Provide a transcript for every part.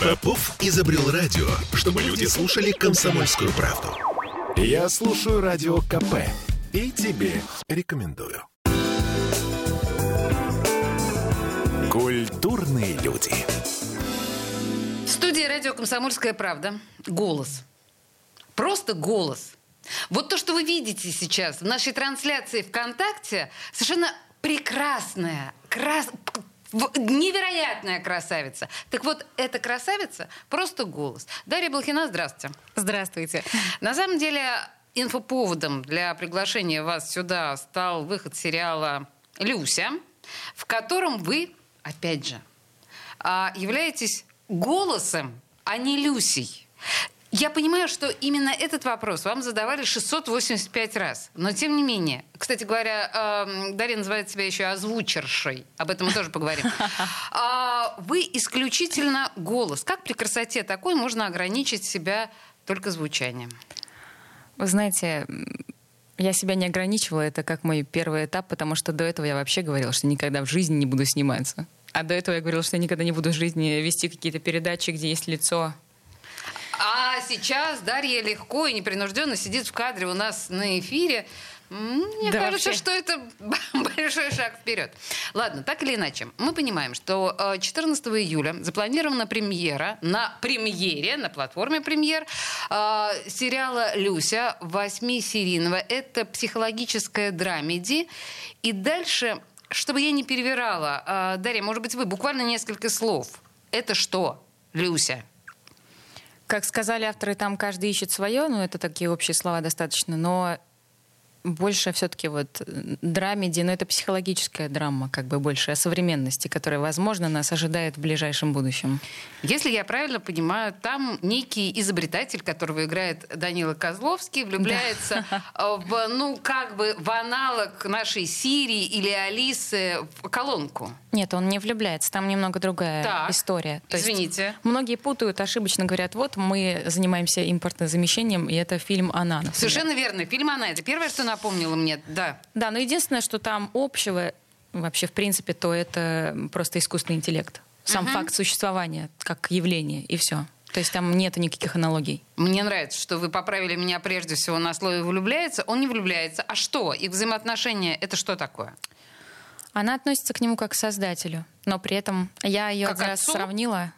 Попов изобрел радио, чтобы люди слушали комсомольскую правду. Я слушаю радио КП и тебе рекомендую. Культурные люди. В студии радио «Комсомольская правда» голос. Просто голос. Вот то, что вы видите сейчас в нашей трансляции ВКонтакте, совершенно прекрасная, крас... невероятная красавица. Так вот, эта красавица просто голос. Дарья Блохина, здравствуйте. Здравствуйте. На самом деле, инфоповодом для приглашения вас сюда стал выход сериала «Люся», в котором вы, опять же, а, являетесь голосом, а не Люсей. Я понимаю, что именно этот вопрос вам задавали 685 раз. Но тем не менее, кстати говоря, э, Дарья называет себя еще озвучершей. Об этом мы тоже поговорим. А, вы исключительно голос. Как при красоте такой можно ограничить себя только звучанием? Вы знаете, я себя не ограничивала, это как мой первый этап, потому что до этого я вообще говорила, что никогда в жизни не буду сниматься. А до этого я говорила, что я никогда не буду в жизни вести какие-то передачи, где есть лицо сейчас Дарья легко и непринужденно сидит в кадре у нас на эфире. Мне да кажется, вообще. что это большой шаг вперед. Ладно, так или иначе, мы понимаем, что 14 э, июля запланирована премьера на премьере, на платформе премьер э, сериала «Люся» восьмисерийного. Это психологическая драмеди. И дальше, чтобы я не перевирала, э, Дарья, может быть, вы буквально несколько слов. Это что, Люся? Как сказали авторы, там каждый ищет свое, ну это такие общие слова достаточно, но больше все-таки вот драмеди, но это психологическая драма, как бы больше о современности, которая, возможно, нас ожидает в ближайшем будущем. Если я правильно понимаю, там некий изобретатель, которого играет Данила Козловский, влюбляется да. в, ну, как бы в аналог нашей Сирии или Алисы в колонку. Нет, он не влюбляется, там немного другая так, история. То извините. Есть многие путают, ошибочно говорят, вот мы занимаемся импортозамещением, и это фильм «Она». Например. Совершенно верно, фильм «Она». Это первое, что напомнила мне, да. Да, но единственное, что там общего, вообще, в принципе, то это просто искусственный интеллект. Сам угу. факт существования как явление, и все. То есть там нет никаких аналогий. Мне нравится, что вы поправили меня прежде всего на слове «влюбляется». Он не влюбляется. А что? Их взаимоотношения — это что такое? Она относится к нему как к создателю. Но при этом я ее как раз сравнила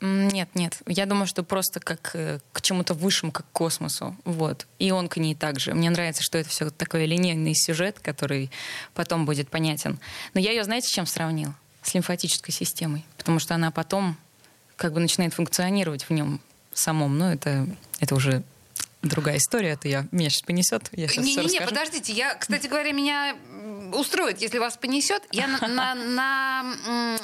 нет, нет. Я думаю, что просто как э, к чему-то высшему, как к космосу. Вот. И он к ней также. Мне нравится, что это все такой линейный сюжет, который потом будет понятен. Но я ее, знаете, с чем сравнил? С лимфатической системой. Потому что она потом как бы начинает функционировать в нем самом. Но это, это уже другая история, это я, меня сейчас понесет. Не-не-не, подождите, я, кстати говоря, меня устроит, если вас понесет. Я на, на, на,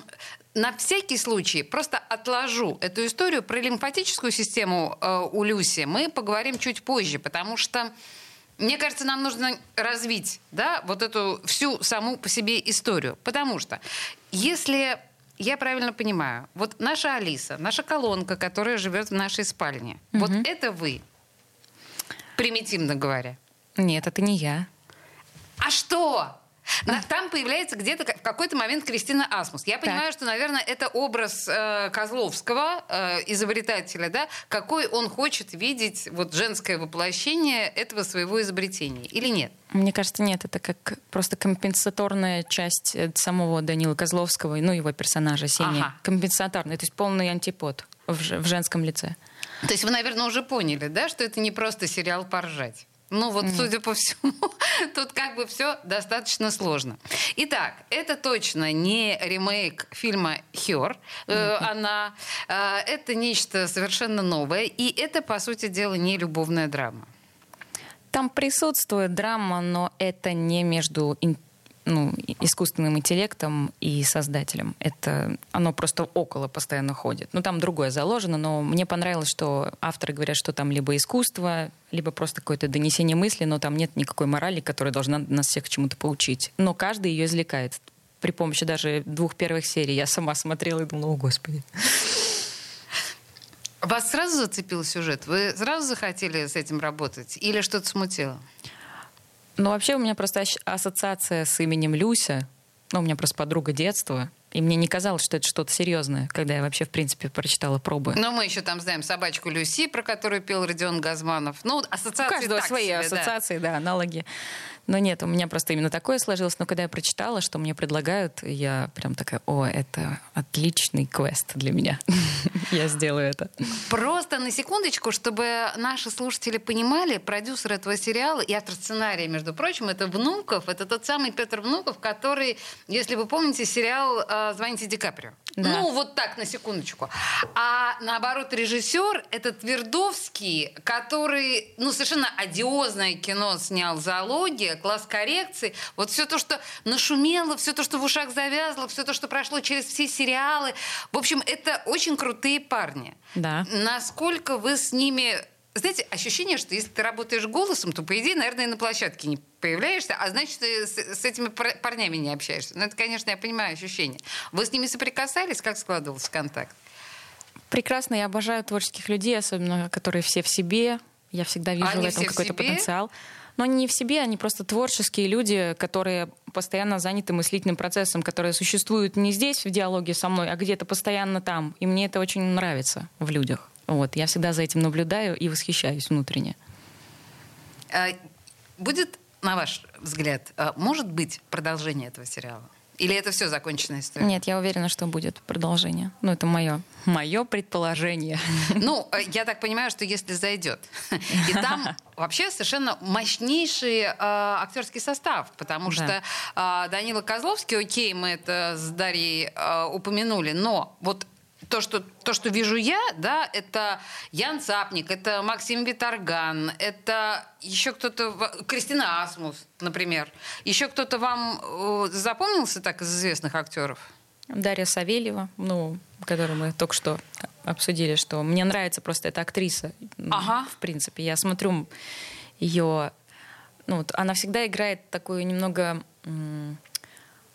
на всякий случай просто отложу эту историю про лимфатическую систему э, у Люси. Мы поговорим чуть позже, потому что мне кажется, нам нужно развить да, вот эту всю саму по себе историю. Потому что если я правильно понимаю, вот наша Алиса, наша колонка, которая живет в нашей спальне, угу. вот это вы, примитивно говоря. Нет, это не я. А что? Там появляется где-то в какой-то момент Кристина Асмус. Я понимаю, так. что, наверное, это образ э, Козловского, э, изобретателя, да, какой он хочет видеть вот женское воплощение этого своего изобретения, или нет? Мне кажется, нет. Это как просто компенсаторная часть э, самого Данила Козловского, ну, его персонажа Сени. Ага. Компенсаторная, то есть полный антипод в, в женском лице. То есть вы, наверное, уже поняли, да, что это не просто сериал поржать? Ну вот, mm судя по всему, тут как бы все достаточно сложно. Итак, это точно не ремейк фильма «Хер». Э, она, э, это нечто совершенно новое. И это, по сути дела, не любовная драма. Там присутствует драма, но это не между ну, искусственным интеллектом и создателем. Это оно просто около постоянно ходит. Ну, там другое заложено, но мне понравилось, что авторы говорят, что там либо искусство, либо просто какое-то донесение мысли, но там нет никакой морали, которая должна нас всех чему-то поучить. Но каждый ее извлекает. При помощи даже двух первых серий я сама смотрела и думала, о, Господи. Вас сразу зацепил сюжет? Вы сразу захотели с этим работать? Или что-то смутило? Ну, вообще у меня просто ассоциация с именем Люся. Ну, у меня просто подруга детства. И мне не казалось, что это что-то серьезное, когда я вообще, в принципе, прочитала пробы. Но мы еще там знаем собачку Люси, про которую пел Родион Газманов. Ну, ассоциации У каждого свои себе, ассоциации, да. да, аналоги. Но нет, у меня просто именно такое сложилось. Но когда я прочитала, что мне предлагают, я прям такая, о, это отличный квест для меня. Я сделаю это. Просто на секундочку, чтобы наши слушатели понимали, продюсер этого сериала и автор сценария, между прочим, это Внуков, это тот самый Петр Внуков, который, если вы помните, сериал э, «Звоните Ди Каприо». Да. Ну, вот так, на секундочку. А наоборот, режиссер — это Твердовский, который, ну, совершенно одиозное кино снял «Зоология», класс коррекции. Вот все то, что нашумело, все то, что в ушах завязло, все то, что прошло через все сериалы. В общем, это очень крутые парни. Да. Насколько вы с ними знаете, ощущение, что если ты работаешь голосом, то, по идее, наверное, на площадке не появляешься, а значит, ты с, с этими парнями не общаешься. Ну, это, конечно, я понимаю ощущение. Вы с ними соприкасались? Как складывался контакт? Прекрасно. Я обожаю творческих людей, особенно которые все в себе. Я всегда вижу они в этом какой-то потенциал. Но они не в себе, они просто творческие люди, которые постоянно заняты мыслительным процессом, которые существуют не здесь в диалоге со мной, а где-то постоянно там. И мне это очень нравится в людях. Вот. Я всегда за этим наблюдаю и восхищаюсь внутренне. А, будет, на ваш взгляд, а, может быть продолжение этого сериала? Или это все законченная история? Нет, я уверена, что будет продолжение. Ну, это мое, мое предположение. Ну, э, я так понимаю, что если зайдет. И там вообще совершенно мощнейший э, актерский состав, потому да. что э, Данила Козловский, окей, мы это с Дарьей э, упомянули, но вот то, что, то, что вижу я, да, это Ян Цапник, это Максим Виторган, это еще кто-то, Кристина Асмус, например. Еще кто-то вам э, запомнился так из известных актеров? Дарья Савельева, ну, которую мы только что обсудили, что мне нравится просто эта актриса. Ага. В принципе, я смотрю ее, ну, вот она всегда играет такую немного м-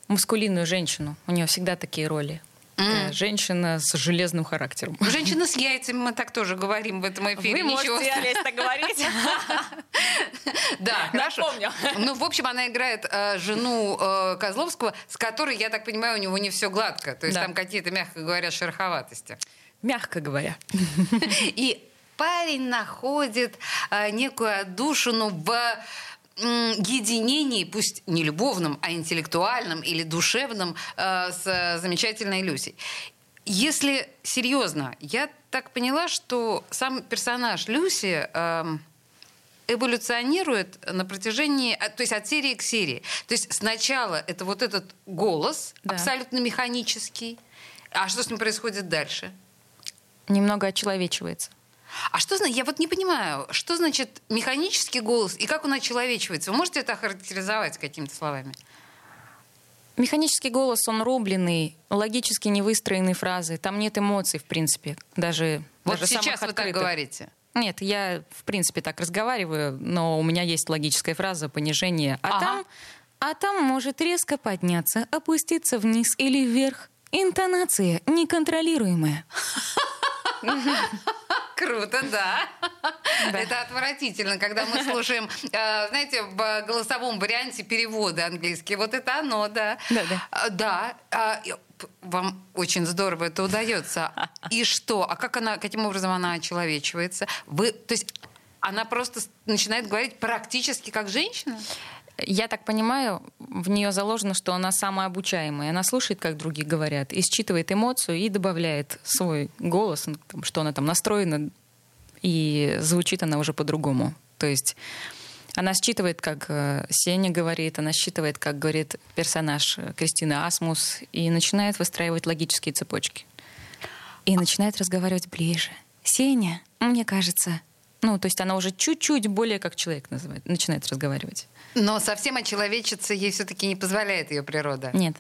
мускулинную женщину. У нее всегда такие роли. Mm. Женщина с железным характером. Женщина с яйцами, мы так тоже говорим в этом эфире. Вы Ничего можете, Олесь, так говорить. Да, хорошо. Напомню. Ну, в общем, она играет э, жену э, Козловского, с которой, я так понимаю, у него не все гладко. То есть там какие-то, мягко говоря, шероховатости. Мягко говоря. И парень находит некую отдушину в единении, пусть не любовном, а интеллектуальном или душевном э, с замечательной Люсей. Если серьезно, я так поняла, что сам персонаж Люси э, эволюционирует на протяжении, а, то есть от серии к серии. То есть сначала это вот этот голос да. абсолютно механический, а что с ним происходит дальше? Немного очеловечивается. А что значит, я вот не понимаю, что значит механический голос и как он очеловечивается? Вы можете это охарактеризовать какими-то словами? Механический голос, он рубленый, логически невыстроенные фразы. Там нет эмоций, в принципе, даже Вот даже сейчас вы так говорите? Нет, я, в принципе, так разговариваю, но у меня есть логическая фраза понижение. А ага. там, а там может резко подняться, опуститься вниз или вверх. Интонация неконтролируемая. Круто, да. да. Это отвратительно, когда мы слушаем, э, знаете, в голосовом варианте перевода английский. Вот это оно, да. Да, да. Э, да. А, вам очень здорово это удается. И что? А как она, каким образом она очеловечивается? Вы, то есть она просто начинает говорить практически как женщина? Я так понимаю, в нее заложено, что она самообучаемая. Она слушает, как другие говорят, и считывает эмоцию и добавляет свой голос, что она там настроена, и звучит она уже по-другому. То есть она считывает, как э, Сеня говорит, она считывает, как говорит персонаж э, Кристина Асмус, и начинает выстраивать логические цепочки. И начинает разговаривать ближе. Сеня, мне кажется, ну, то есть она уже чуть-чуть более как человек называет, начинает разговаривать. Но совсем очеловечиться ей все-таки не позволяет ее природа. Нет.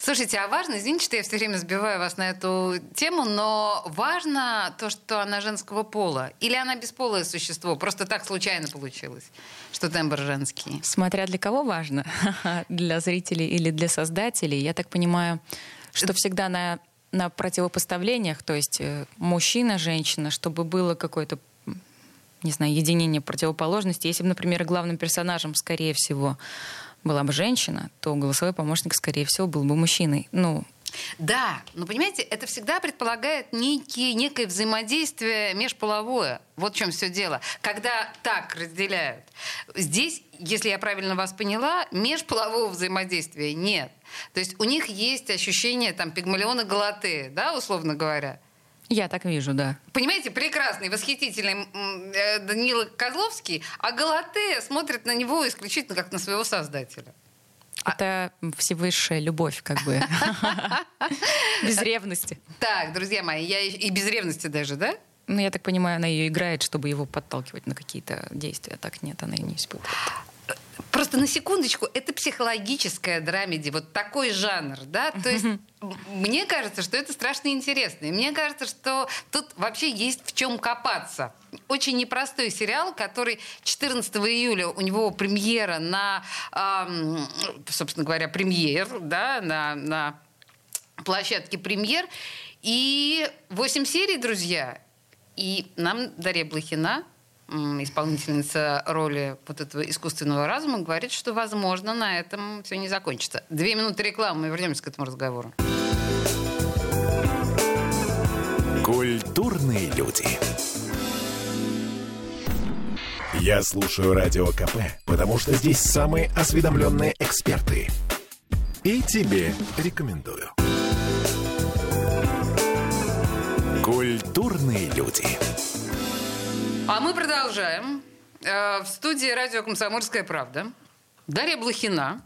Слушайте, а важно, извините, что я все время сбиваю вас на эту тему, но важно то, что она женского пола? Или она бесполое существо? Просто так случайно получилось, что тембр женский. Смотря для кого важно. для зрителей или для создателей. Я так понимаю, что всегда на, на противопоставлениях, то есть э, мужчина, женщина, чтобы было какое-то не знаю, единение противоположностей. Если бы, например, главным персонажем, скорее всего, была бы женщина, то голосовой помощник, скорее всего, был бы мужчиной. Ну, Да, но понимаете, это всегда предполагает некие, некое взаимодействие межполовое. Вот в чем все дело. Когда так разделяют. Здесь, если я правильно вас поняла, межполового взаимодействия нет. То есть у них есть ощущение там пигмалиона галатеи, да, условно говоря. Я так вижу, да. Понимаете, прекрасный, восхитительный э, Данила Козловский, а Галатея смотрит на него исключительно как на своего создателя. Это всевысшая любовь, как бы. Без ревности. Так, друзья мои, я и без ревности даже, да? Ну, я так понимаю, она ее играет, чтобы его подталкивать на какие-то действия. Так нет, она ее не испытывает. Просто на секундочку, это психологическая драмеди, вот такой жанр, да? То есть мне кажется, что это страшно интересно. И мне кажется, что тут вообще есть в чем копаться. Очень непростой сериал, который 14 июля у него премьера на, эм, собственно говоря, премьер, да, на, на площадке премьер. И 8 серий, друзья. И нам Дарья Блохина исполнительница роли вот этого искусственного разума, говорит, что, возможно, на этом все не закончится. Две минуты рекламы, мы вернемся к этому разговору. Культурные люди. Я слушаю Радио КП, потому что здесь самые осведомленные эксперты. И тебе рекомендую. Культурные люди. А мы продолжаем. Э, в студии радио «Комсомольская правда» Дарья Блохина,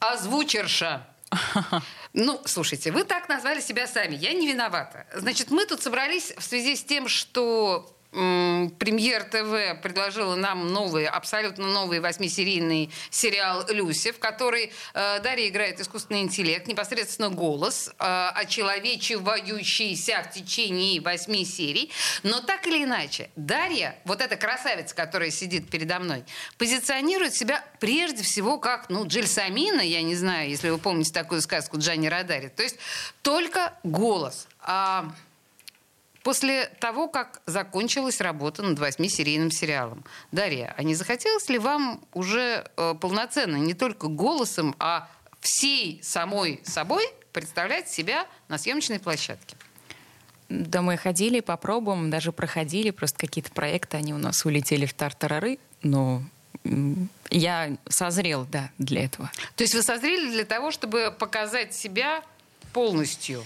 озвучерша. Ну, слушайте, вы так назвали себя сами. Я не виновата. Значит, мы тут собрались в связи с тем, что Премьер ТВ предложила нам новый, абсолютно новый восьмисерийный сериал «Люси», в который э, Дарья играет искусственный интеллект, непосредственно голос, э, очеловечивающийся в течение восьми серий. Но так или иначе, Дарья, вот эта красавица, которая сидит передо мной, позиционирует себя прежде всего как, ну, Джельсамина, я не знаю, если вы помните такую сказку Джанни Радари. То есть только голос. А после того, как закончилась работа над восьмисерийным сериалом. Дарья, а не захотелось ли вам уже э, полноценно, не только голосом, а всей самой собой представлять себя на съемочной площадке? Да, мы ходили по пробам, даже проходили, просто какие-то проекты, они у нас улетели в тартарары, но я созрел, да, для этого. То есть вы созрели для того, чтобы показать себя полностью?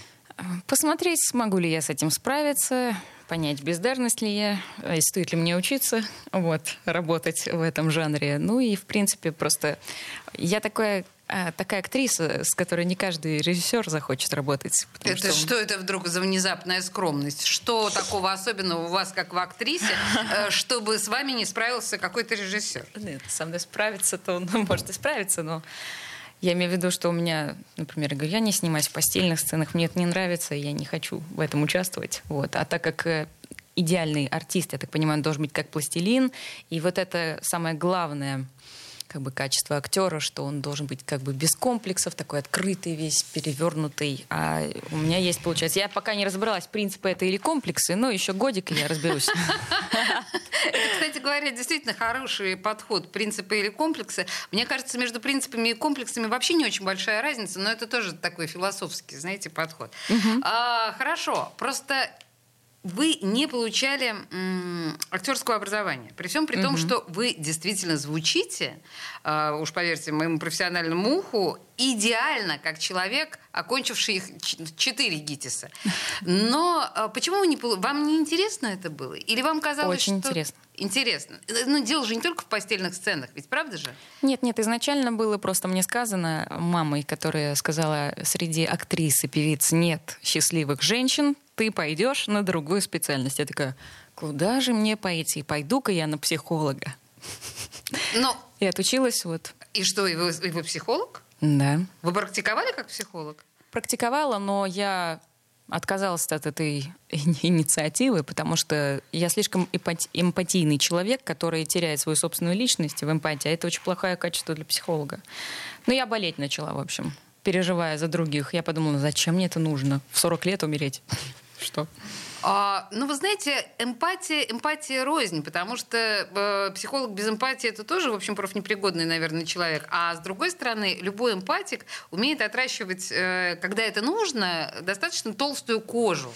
Посмотреть, смогу ли я с этим справиться, понять, бездарность ли я, и стоит ли мне учиться, вот, работать в этом жанре. Ну и, в принципе, просто я такая а, такая актриса, с которой не каждый режиссер захочет работать. Это что... что это вдруг за внезапная скромность? Что такого особенного у вас, как в актрисе, э, чтобы с вами не справился какой-то режиссер? Нет, со мной справиться-то он может и справиться, но я имею в виду, что у меня, например, я говорю, я не снимаюсь в постельных сценах, мне это не нравится, я не хочу в этом участвовать. Вот. А так как э, идеальный артист, я так понимаю, он должен быть как пластилин, и вот это самое главное — как бы качество актера, что он должен быть как бы без комплексов, такой открытый весь, перевернутый. А у меня есть, получается, я пока не разобралась, принципы это или комплексы, но еще годик, и я разберусь. Кстати говоря, действительно хороший подход. Принципы или комплексы. Мне кажется, между принципами и комплексами вообще не очень большая разница, но это тоже такой философский, знаете, подход. А, хорошо. Просто вы не получали м, актерского образования. При всем при угу. том, что вы действительно звучите, э, уж поверьте моему профессиональному уху, идеально, как человек, окончивший их четыре ГИТИСа. Но э, почему вы не, вам не интересно это было? Или вам казалось, Очень что... интересно. Интересно. Но дело же не только в постельных сценах, ведь правда же? Нет, нет, изначально было просто мне сказано мамой, которая сказала, среди актрис и певиц нет счастливых женщин, ты пойдешь на другую специальность. Я такая, куда же мне пойти? Пойду-ка я на психолога. Но... И отучилась вот. И что, и вы, и вы психолог? Да. Вы практиковали как психолог? Практиковала, но я отказалась от этой инициативы, потому что я слишком эмпатийный человек, который теряет свою собственную личность в эмпатии. А это очень плохое качество для психолога. Но я болеть начала, в общем, переживая за других. Я подумала, зачем мне это нужно? В 40 лет умереть. Что? А, ну, вы знаете, эмпатия, эмпатия рознь, потому что э, психолог без эмпатии это тоже, в общем, профнепригодный, наверное, человек. А с другой стороны, любой эмпатик умеет отращивать, э, когда это нужно, достаточно толстую кожу.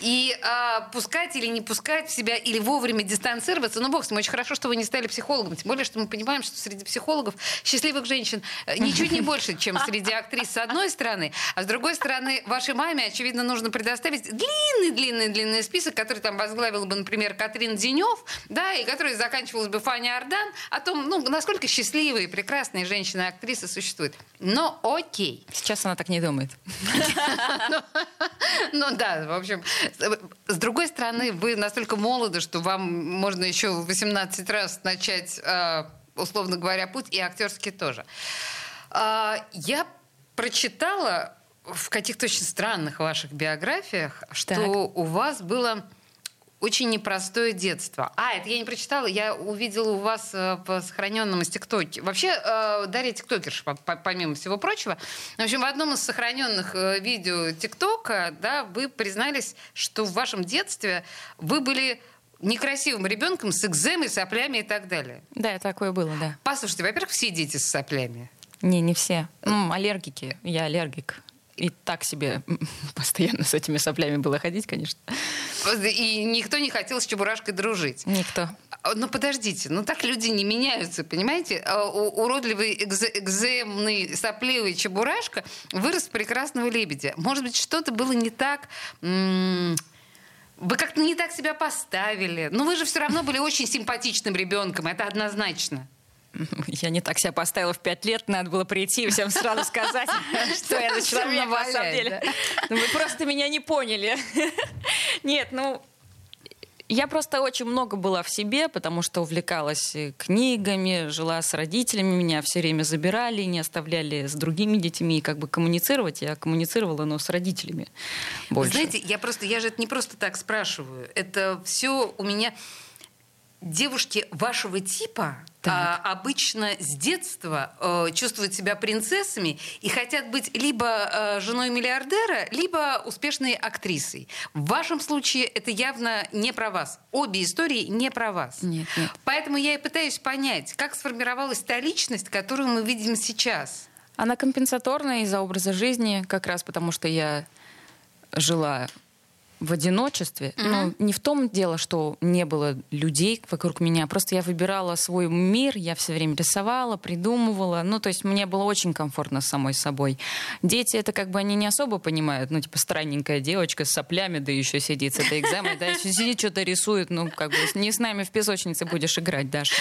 И э, пускать или не пускать в себя, или вовремя дистанцироваться, ну, бог с ним, очень хорошо, что вы не стали психологом. Тем более, что мы понимаем, что среди психологов счастливых женщин э, ничуть не больше, чем среди актрис с одной стороны. А с другой стороны, вашей маме, очевидно, нужно предоставить длинный-длинный длинный список, который там возглавил бы, например, Катрин Денев, да, и который заканчивалась бы Фаня Ардан, о том, ну, насколько счастливые, прекрасные женщины-актрисы существуют. Но окей. Сейчас она так не думает. Ну да, в общем. С другой стороны, вы настолько молоды, что вам можно еще 18 раз начать, а, условно говоря, путь, и актерский тоже. А, я прочитала в каких-то очень странных ваших биографиях, что так. у вас было очень непростое детство. А, это я не прочитала, я увидела у вас э, в сохраненном из ТикТоке. Вообще, э, Дарья ТикТокерша, помимо всего прочего. В общем, в одном из сохраненных э, видео ТикТока, да, вы признались, что в вашем детстве вы были некрасивым ребенком с экземой, соплями и так далее. Да, такое было, да. Послушайте, во-первых, все дети с соплями. Не, не все. Ну, аллергики. Я аллергик и так себе постоянно с этими соплями было ходить, конечно. И никто не хотел с Чебурашкой дружить. Никто. А, ну, подождите, ну так люди не меняются, понимаете? А, уродливый экземный сопливый Чебурашка вырос в прекрасного лебедя. Может быть, что-то было не так... Вы как-то не так себя поставили. Но вы же все равно были очень симпатичным ребенком, это однозначно. Я не так себя поставила в пять лет, надо было прийти и всем сразу сказать, что я за человек на самом деле. Ну, вы просто меня не поняли. Нет, ну, я просто очень много была в себе, потому что увлекалась книгами, жила с родителями, меня все время забирали, не оставляли с другими детьми, и как бы коммуницировать. Я коммуницировала, но с родителями больше. Знаете, я просто, я же это не просто так спрашиваю. Это все у меня девушки вашего типа а, обычно с детства э, чувствуют себя принцессами и хотят быть либо э, женой миллиардера, либо успешной актрисой. В вашем случае это явно не про вас. Обе истории не про вас. Нет, нет. Поэтому я и пытаюсь понять, как сформировалась та личность, которую мы видим сейчас. Она компенсаторная из-за образа жизни, как раз потому что я жила в одиночестве. Mm-hmm. Но не в том дело, что не было людей вокруг меня. Просто я выбирала свой мир, я все время рисовала, придумывала. Ну, то есть мне было очень комфортно с самой собой. Дети это как бы они не особо понимают. Ну, типа странненькая девочка с соплями, да еще сидит с этой экзаменой, да, еще сидит, что-то рисует. Ну, как бы не с нами в песочнице будешь играть, Даша.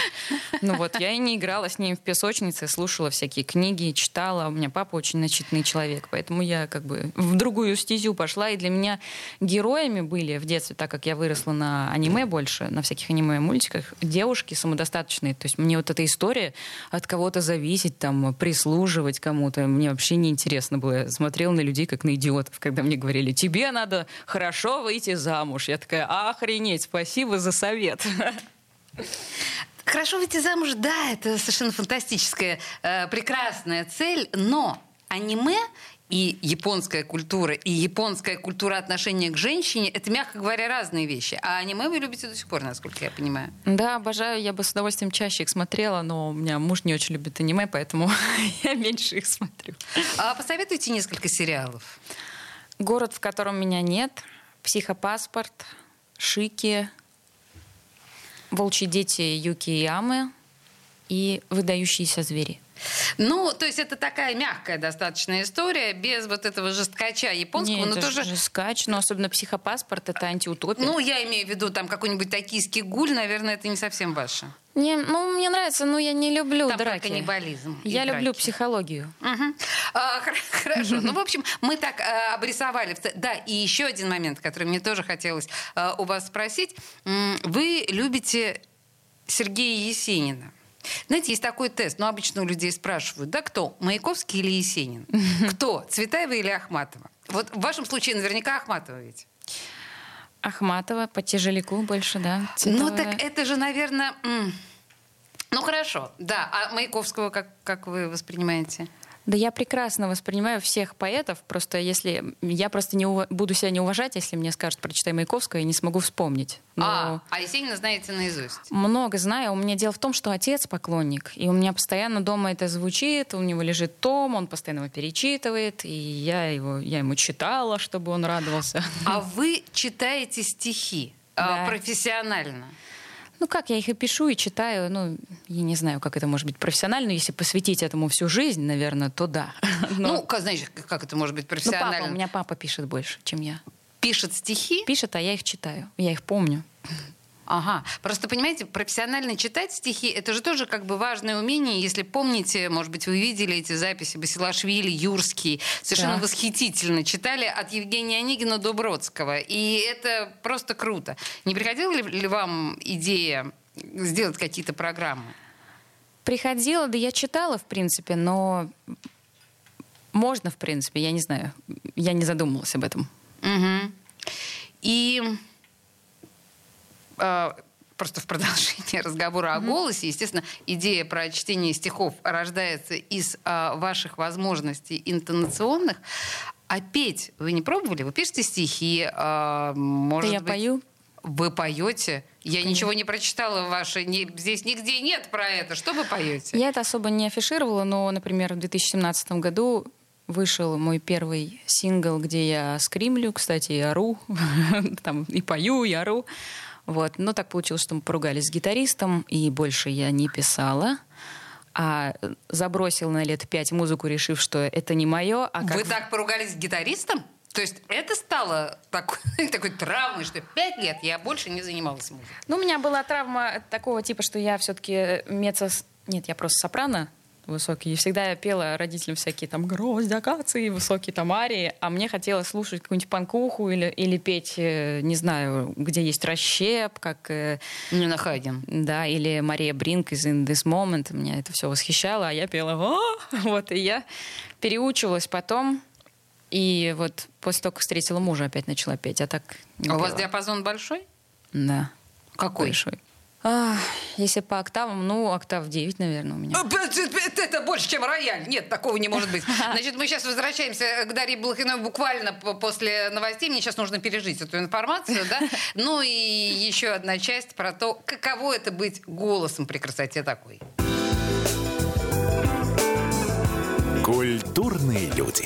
Ну вот, я и не играла с ним в песочнице, слушала всякие книги, читала. У меня папа очень начитанный человек, поэтому я как бы в другую стезю пошла, и для меня герой героями были в детстве, так как я выросла на аниме больше, на всяких аниме-мультиках, девушки самодостаточные. То есть мне вот эта история от кого-то зависеть, там, прислуживать кому-то, мне вообще не интересно было. Я смотрела на людей как на идиотов, когда мне говорили, тебе надо хорошо выйти замуж. Я такая, охренеть, спасибо за совет. Хорошо выйти замуж, да, это совершенно фантастическая, э, прекрасная цель, но аниме и японская культура, и японская культура отношения к женщине, это, мягко говоря, разные вещи. А аниме вы любите до сих пор, насколько я понимаю. Да, обожаю. Я бы с удовольствием чаще их смотрела, но у меня муж не очень любит аниме, поэтому я меньше их смотрю. А посоветуйте несколько сериалов. «Город, в котором меня нет», «Психопаспорт», «Шики», «Волчьи дети» Юки и Амы и «Выдающиеся звери». Ну, то есть это такая мягкая достаточно история, без вот этого жесткача японского. Нет, но это тоже... жесткач, но особенно психопаспорт, это антиутопия. Ну, я имею в виду там какой-нибудь токийский гуль, наверное, это не совсем ваше. Не, ну, мне нравится, но я не люблю Там драки. каннибализм. Я драки. люблю психологию. Угу. А, хорошо. Ну, в общем, мы так а, обрисовали. Да, и еще один момент, который мне тоже хотелось а, у вас спросить. Вы любите Сергея Есенина. Знаете, есть такой тест, но обычно у людей спрашивают, да кто, Маяковский или Есенин? Кто, Цветаева или Ахматова? Вот в вашем случае наверняка Ахматова ведь. Ахматова по тяжелику больше, да. Цветовая. Ну так это же, наверное... Ну хорошо, да. А Маяковского как, как вы воспринимаете? Да я прекрасно воспринимаю всех поэтов, просто если я просто не ув... буду себя не уважать, если мне скажут прочитай Маяковского, я не смогу вспомнить. Но... А, а Есенина знаете наизусть? Много знаю. У меня дело в том, что отец поклонник, и у меня постоянно дома это звучит, у него лежит том, он постоянно его перечитывает, и я, его, я ему читала, чтобы он радовался. А вы читаете стихи да. профессионально? Ну как, я их и пишу, и читаю. Ну, я не знаю, как это может быть профессионально. Если посвятить этому всю жизнь, наверное, то да. Но... Ну, как, знаешь, как это может быть профессионально? Ну, папа, у меня папа пишет больше, чем я. Пишет стихи? Пишет, а я их читаю. Я их помню. Ага. Просто, понимаете, профессионально читать стихи, это же тоже как бы важное умение. Если помните, может быть, вы видели эти записи Басилашвили, Юрский, совершенно да. восхитительно читали от Евгения Онегина до Бродского. И это просто круто. Не приходила ли, ли вам идея сделать какие-то программы? Приходила, да я читала, в принципе, но можно, в принципе, я не знаю. Я не задумывалась об этом. Угу. И просто в продолжение разговора о голосе, естественно, идея про чтение стихов рождается из а, ваших возможностей интонационных. А петь вы не пробовали? Вы пишете стихи, а, может да я быть... пою. Вы поете? Я Конечно. ничего не прочитала ваши. Не, здесь нигде нет про это. Что вы поете? Я это особо не афишировала, но, например, в 2017 году вышел мой первый сингл, где я скримлю, кстати, и ору, там и пою, и ору. Вот. Но так получилось, что мы поругались с гитаристом, и больше я не писала. А забросил на лет пять музыку, решив, что это не мое. А как... Вы так поругались с гитаристом? То есть это стало такой, такой травмой, что пять лет я больше не занималась музыкой? Ну, у меня была травма такого типа, что я все-таки мецо... Нет, я просто сопрано высокие. И всегда я пела родителям всякие там грозди, акации, высокие там арии, а мне хотелось слушать какую-нибудь панкуху или, или петь, э, не знаю, где есть расщеп, как... Э, Нина Хайден. Да, или Мария Бринк из In This Moment. Меня это все восхищало, а я пела О! Вот, и я переучивалась потом, и вот после того, как встретила мужа, опять начала петь, а так не А у вас диапазон большой? Да. Какой? Большой. А, если по октавам, ну, октав 9, наверное, у меня. Это, это больше, чем рояль. Нет, такого не может быть. Значит, мы сейчас возвращаемся к Дарье Блохиной буквально после новостей. Мне сейчас нужно пережить эту информацию, да? Ну и еще одна часть про то, каково это быть голосом при красоте такой. Культурные люди.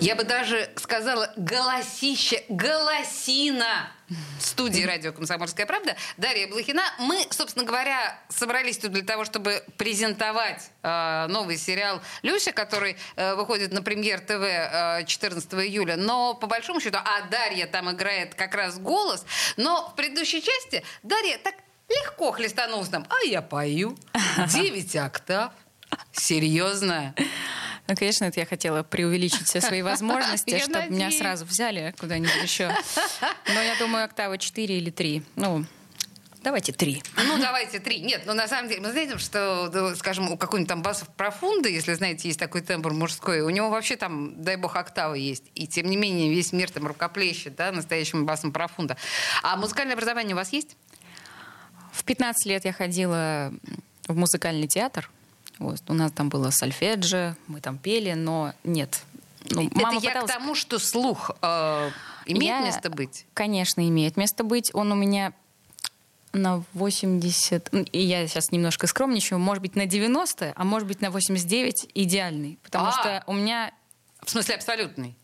Я бы даже сказала голосище, голосина в студии радио «Комсомольская правда» Дарья Блохина. Мы, собственно говоря, собрались тут для того, чтобы презентовать э, новый сериал «Люся», который э, выходит на премьер ТВ э, 14 июля. Но, по большому счету, а Дарья там играет как раз голос. Но в предыдущей части Дарья так легко хлестанулась нам. А я пою. Девять октав. Серьезно. Ну, конечно, это я хотела преувеличить все свои возможности, чтобы меня сразу взяли куда-нибудь еще. Но я думаю, октава 4 или 3. Ну, Давайте три. Ну, давайте три. Нет, ну, на самом деле, мы знаете, что, скажем, у какой-нибудь там басов профунда, если, знаете, есть такой тембр мужской, у него вообще там, дай бог, октава есть. И, тем не менее, весь мир там рукоплещет, да, настоящим басом профунда. А музыкальное образование у вас есть? В 15 лет я ходила в музыкальный театр. Вот. У нас там было сольфеджи, мы там пели, но нет. Ну, Это мама я пыталась... к тому, что слух э, имеет я, место быть? Конечно, имеет место быть. Он у меня на 80, и я сейчас немножко скромничаю, может быть, на 90, а может быть, на 89 идеальный. Потому а, что у меня... В смысле абсолютный?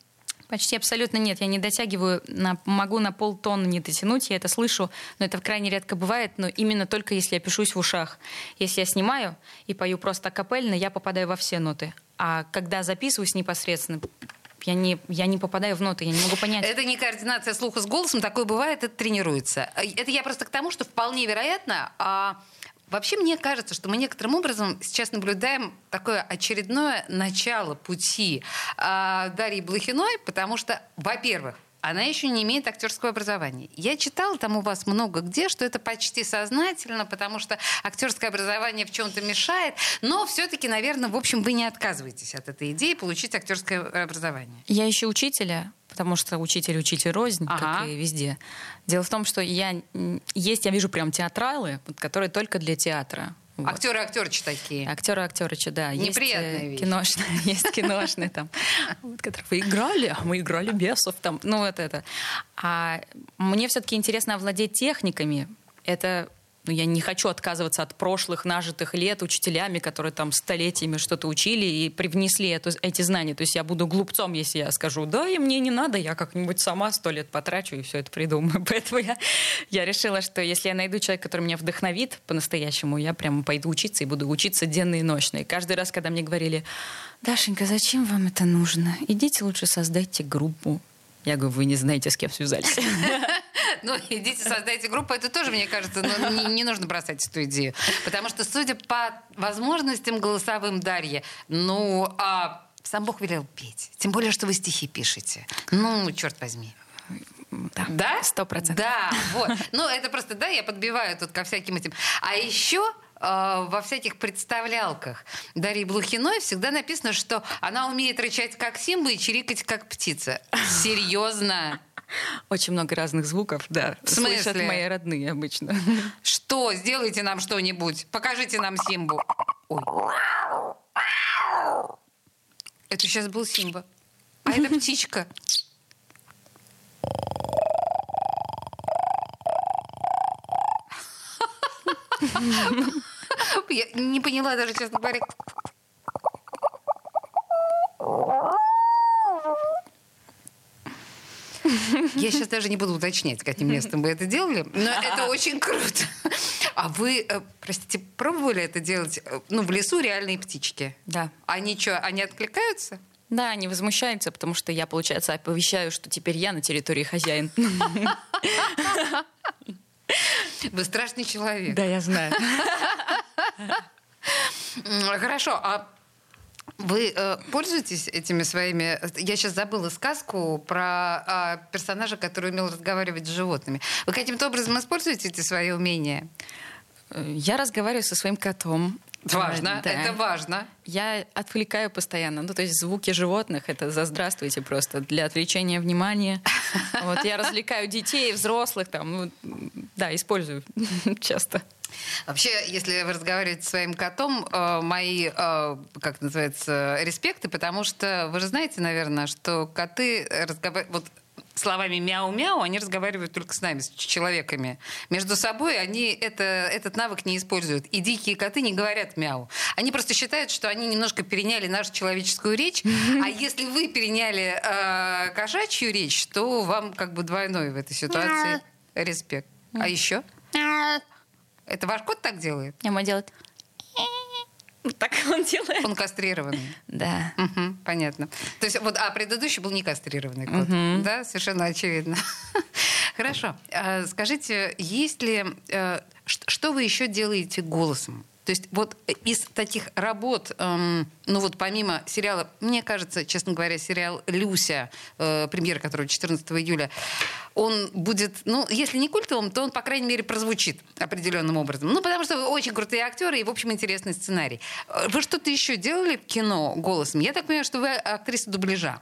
Почти абсолютно нет. Я не дотягиваю, на, могу на полтонны не дотянуть, я это слышу, но это крайне редко бывает, но именно только если я пишусь в ушах. Если я снимаю и пою просто капельно, я попадаю во все ноты. А когда записываюсь непосредственно, я не, я не попадаю в ноты, я не могу понять. Это не координация слуха с голосом, такое бывает, это тренируется. Это я просто к тому, что вполне вероятно, а Вообще, мне кажется, что мы некоторым образом сейчас наблюдаем такое очередное начало пути э, Дарьи Блохиной, потому что, во-первых, она еще не имеет актерского образования. Я читала там у вас много где, что это почти сознательно, потому что актерское образование в чем-то мешает, но все-таки, наверное, в общем, вы не отказываетесь от этой идеи получить актерское образование. Я ищу учителя, потому что учитель учитель рознь, ага. как и везде. Дело в том, что я есть, я вижу прям театралы, которые только для театра. Вот. Актеры актерычи такие. Актеры актерычи, да. Неприятная есть, Киношные, есть киношные там, которые вы играли, а мы играли бесов там. Ну, вот это. А мне все-таки интересно овладеть техниками. Это ну, я не хочу отказываться от прошлых нажитых лет учителями, которые там столетиями что-то учили и привнесли эту, эти знания. То есть я буду глупцом, если я скажу, да, и мне не надо, я как-нибудь сама сто лет потрачу и все это придумаю. Поэтому я, я решила, что если я найду человека, который меня вдохновит по-настоящему, я прямо пойду учиться и буду учиться денно и ночно. И каждый раз, когда мне говорили, Дашенька, зачем вам это нужно? Идите лучше создайте группу. Я говорю, вы не знаете, с кем связались. Ну, идите, создайте группу. Это тоже, мне кажется, ну, не, не нужно бросать эту идею. Потому что, судя по возможностям голосовым Дарья, ну, а сам Бог велел петь. Тем более, что вы стихи пишете. Ну, черт возьми. Да? Сто процентов. Да, вот. Ну, это просто, да, я подбиваю тут ко всяким этим. А еще во всяких представлялках Дарьи Блухиной всегда написано, что она умеет рычать как Симба и чирикать как птица. Серьезно? Очень много разных звуков, да. В смысле? Слышат мои родные обычно. Что? Сделайте нам что-нибудь. Покажите нам Симбу. Ой. Это сейчас был Симба. А это птичка. Я не поняла даже, честно говоря. Я сейчас даже не буду уточнять, каким местом вы это делали, но это очень круто. А вы, э, простите, пробовали это делать, э, ну, в лесу реальные птички? Да. Они что, они откликаются? Да, они возмущаются, потому что я, получается, оповещаю, что теперь я на территории хозяин. Вы страшный человек. Да, я знаю. Хорошо, а вы э, пользуетесь этими своими... Я сейчас забыла сказку про э, персонажа, который умел разговаривать с животными. Вы каким-то образом используете эти свои умения? Я разговариваю со своим котом. Важно, да. это важно. Я отвлекаю постоянно. Ну, то есть звуки животных это за здравствуйте просто для отвлечения внимания. Вот я развлекаю детей, взрослых, там, ну, да, использую часто. Вообще, если вы разговариваете с своим котом, э, мои, э, как называется, респекты, потому что вы же знаете, наверное, что коты разговаривают... Вот словами мяу-мяу, они разговаривают только с нами, с человеками. Между собой они это, этот навык не используют. И дикие коты не говорят мяу. Они просто считают, что они немножко переняли нашу человеческую речь. А если вы переняли э, кошачью речь, то вам как бы двойной в этой ситуации респект. А еще? Это ваш кот так делает? А мой делает. Так он делает. Он кастрированный. Да. Угу, понятно. То есть вот, а предыдущий был не кастрированный кот. Угу. Да, совершенно очевидно. Хорошо. А, скажите, есть ли... Э, что вы еще делаете голосом? То есть вот из таких работ, эм, ну вот помимо сериала, мне кажется, честно говоря, сериал «Люся», э, премьера которого 14 июля, он будет, ну, если не культовым, то он, по крайней мере, прозвучит определенным образом. Ну, потому что очень крутые актеры и, в общем, интересный сценарий. Э, вы что-то еще делали в кино голосом? Я так понимаю, что вы актриса дубляжа.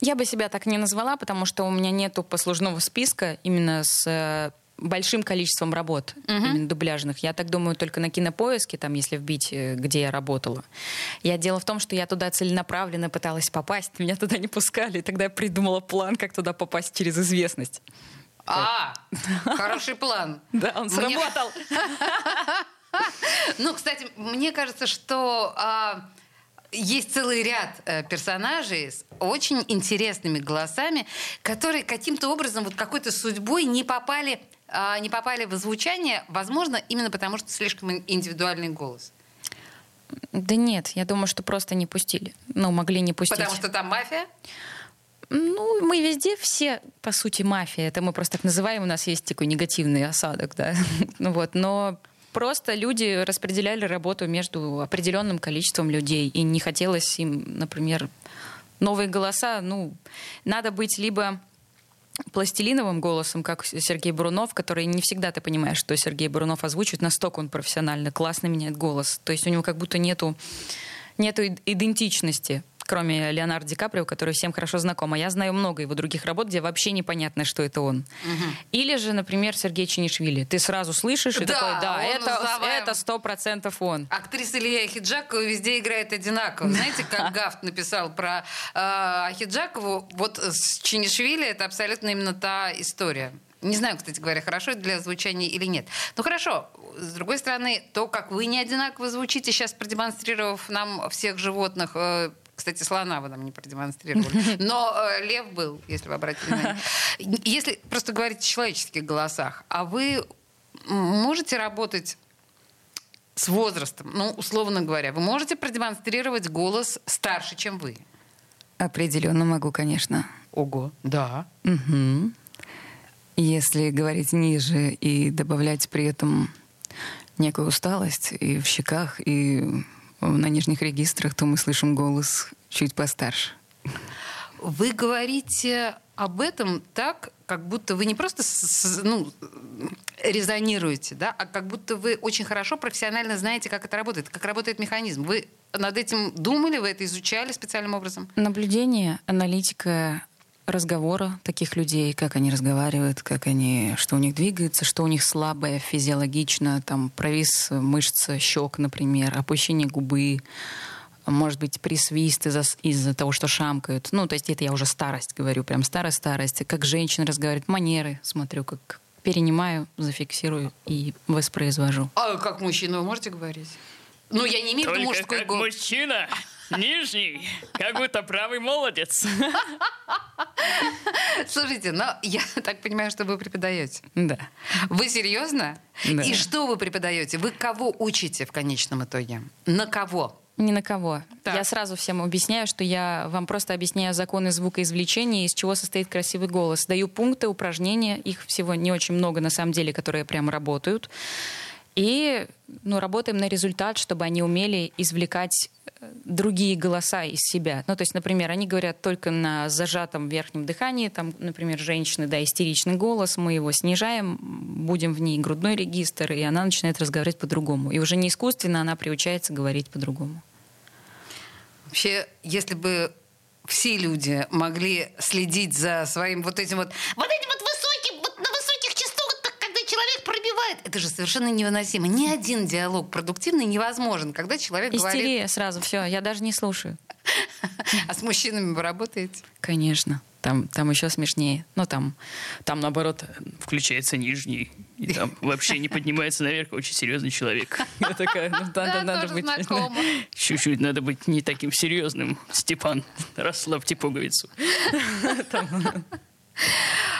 Я бы себя так не назвала, потому что у меня нету послужного списка именно с э, большим количеством работ угу. именно дубляжных. Я так думаю, только на кинопоиске, там, если вбить, э, где я работала. Я дело в том, что я туда целенаправленно пыталась попасть, меня туда не пускали, и тогда я придумала план, как туда попасть через известность. А, хороший план. Да, он сработал. Ну, кстати, мне кажется, что а, есть целый ряд э, персонажей с очень интересными голосами, которые каким-то образом, вот какой-то судьбой не попали не попали в звучание, возможно, именно потому, что слишком индивидуальный голос. Да нет, я думаю, что просто не пустили. Ну, могли не пустить. Потому что там мафия? Ну, мы везде все, по сути, мафия. Это мы просто так называем, у нас есть такой негативный осадок, да. ну вот, но просто люди распределяли работу между определенным количеством людей, и не хотелось им, например, новые голоса, ну, надо быть либо пластилиновым голосом, как Сергей Бурунов, который не всегда ты понимаешь, что Сергей Бурунов озвучивает, настолько он профессионально, классно меняет голос. То есть у него как будто нету, нету идентичности кроме Леонардо Ди Каприо, который всем хорошо знаком. А я знаю много его других работ, где вообще непонятно, что это он. Угу. Или же, например, Сергей Чинишвили. Ты сразу слышишь и да, такой, да, это, это сто процентов он. Актриса Илья Хиджакова везде играет одинаково. Знаете, как Гафт написал про э, Хиджакову, вот с Чинишвили это абсолютно именно та история. Не знаю, кстати говоря, хорошо это для звучания или нет. Ну хорошо, с другой стороны, то, как вы не одинаково звучите, сейчас продемонстрировав нам всех животных, э, кстати, слона вы нам не продемонстрировали. Но э, лев был, если вы обратили внимание. Если просто говорить о человеческих голосах, а вы можете работать с возрастом, ну, условно говоря, вы можете продемонстрировать голос старше, чем вы? Определенно могу, конечно. Ого, да. Угу. Если говорить ниже и добавлять при этом некую усталость и в щеках, и на нижних регистрах, то мы слышим голос чуть постарше. Вы говорите об этом так, как будто вы не просто ну, резонируете, да, а как будто вы очень хорошо профессионально знаете, как это работает, как работает механизм. Вы над этим думали, вы это изучали специальным образом? Наблюдение, аналитика, разговора таких людей, как они разговаривают, как они, что у них двигается, что у них слабое физиологично, там провис мышца щек, например, опущение губы, может быть, присвист из-за из того, что шамкают. Ну, то есть это я уже старость говорю, прям старая старость. Как женщина разговаривает, манеры смотрю, как перенимаю, зафиксирую и воспроизвожу. А как мужчина вы можете говорить? Ну, я не имею в виду мужской как голос. мужчина. Нижний, как будто правый молодец. Слушайте, но я так понимаю, что вы преподаете. Да. Вы серьезно? Да. И что вы преподаете? Вы кого учите в конечном итоге? На кого? Ни на кого. Так. Я сразу всем объясняю, что я вам просто объясняю законы звукоизвлечения, из чего состоит красивый голос. Даю пункты, упражнения, их всего не очень много на самом деле, которые прям работают. И ну, работаем на результат, чтобы они умели извлекать э, другие голоса из себя. Ну, то есть, например, они говорят только на зажатом верхнем дыхании, там, например, женщины, да, истеричный голос, мы его снижаем, будем в ней грудной регистр, и она начинает разговаривать по-другому. И уже не искусственно она приучается говорить по-другому. Вообще, если бы все люди могли следить за своим вот этим вот, вот этим вот бывает, это же совершенно невыносимо. Ни один диалог продуктивный невозможен, когда человек Истерия говорит... Истерия сразу, все, я даже не слушаю. А с мужчинами вы работаете? Конечно. Там, там еще смешнее. Ну, там, там, наоборот, включается нижний. И там вообще не поднимается наверх очень серьезный человек. Я такая, ну, надо, надо быть... Чуть-чуть надо быть не таким серьезным. Степан, расслабьте пуговицу.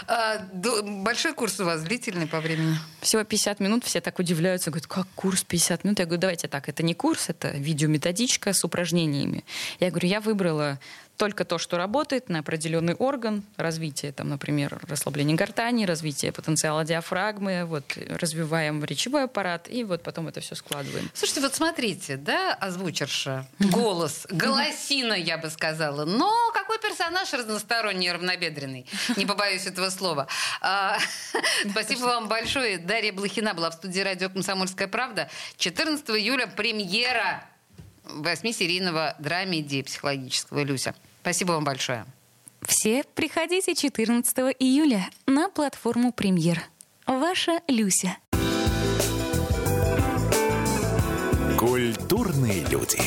А, большой курс у вас длительный по времени? Всего 50 минут. Все так удивляются. Говорят, как курс 50 минут? Я говорю, давайте так, это не курс, это видеометодичка с упражнениями. Я говорю, я выбрала только то, что работает на определенный орган, развитие, там, например, расслабление гортани, развитие потенциала диафрагмы, вот, развиваем речевой аппарат, и вот потом это все складываем. Слушайте, вот смотрите, да, озвучерша, голос, голосина, я бы сказала, но какой персонаж разносторонний, равнобедренный, не побоюсь этого слова. А, спасибо вам большое. Дарья Блохина была в студии радио «Комсомольская правда». 14 июля премьера восьмисерийного драмеди психологического «Люся». Спасибо вам большое. Все приходите 14 июля на платформу «Премьер». Ваша Люся. Культурные люди.